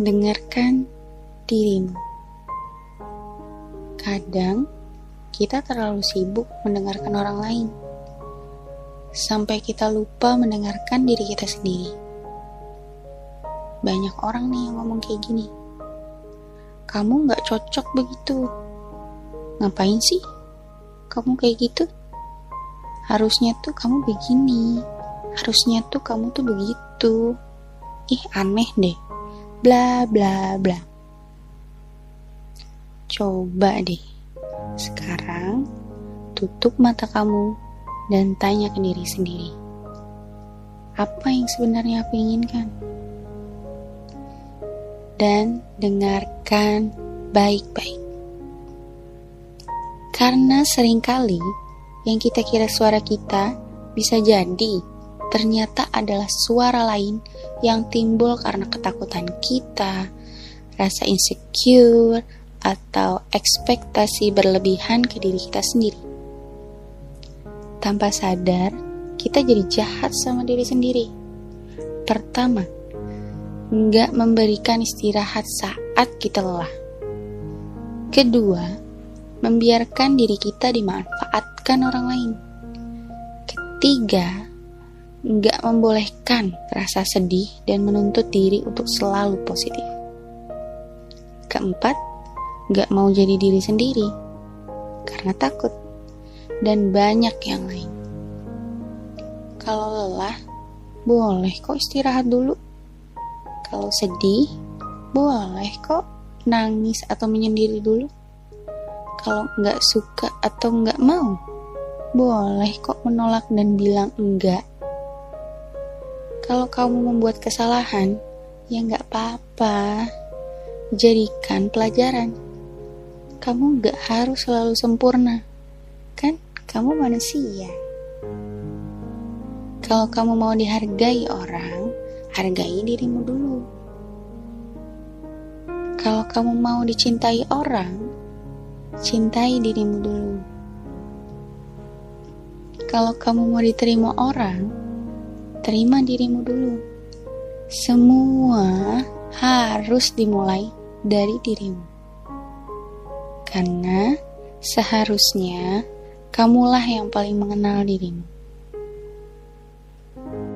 Dengarkan dirimu. Kadang kita terlalu sibuk mendengarkan orang lain, sampai kita lupa mendengarkan diri kita sendiri. Banyak orang nih yang ngomong kayak gini. Kamu gak cocok begitu. Ngapain sih? Kamu kayak gitu? Harusnya tuh kamu begini. Harusnya tuh kamu tuh begitu. Ih, aneh deh bla bla bla. Coba deh, sekarang tutup mata kamu dan tanya ke diri sendiri. Apa yang sebenarnya aku inginkan? Dan dengarkan baik-baik. Karena sering kali yang kita kira suara kita bisa jadi ternyata adalah suara lain yang timbul karena ketakutan kita, rasa insecure, atau ekspektasi berlebihan ke diri kita sendiri. Tanpa sadar, kita jadi jahat sama diri sendiri. Pertama, nggak memberikan istirahat saat kita lelah. Kedua, membiarkan diri kita dimanfaatkan orang lain. Ketiga, nggak membolehkan rasa sedih dan menuntut diri untuk selalu positif. Keempat, nggak mau jadi diri sendiri karena takut dan banyak yang lain. Kalau lelah, boleh kok istirahat dulu. Kalau sedih, boleh kok nangis atau menyendiri dulu. Kalau nggak suka atau nggak mau, boleh kok menolak dan bilang enggak kalau kamu membuat kesalahan, ya nggak apa-apa. Jadikan pelajaran. Kamu nggak harus selalu sempurna, kan? Kamu manusia. Kalau kamu mau dihargai orang, hargai dirimu dulu. Kalau kamu mau dicintai orang, cintai dirimu dulu. Kalau kamu mau diterima orang, terima dirimu dulu. Semua harus dimulai dari dirimu. Karena seharusnya kamulah yang paling mengenal dirimu.